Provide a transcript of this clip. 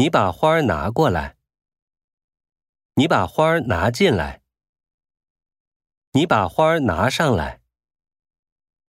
你把花儿拿过来。你把花儿拿进来。你把花儿拿上来。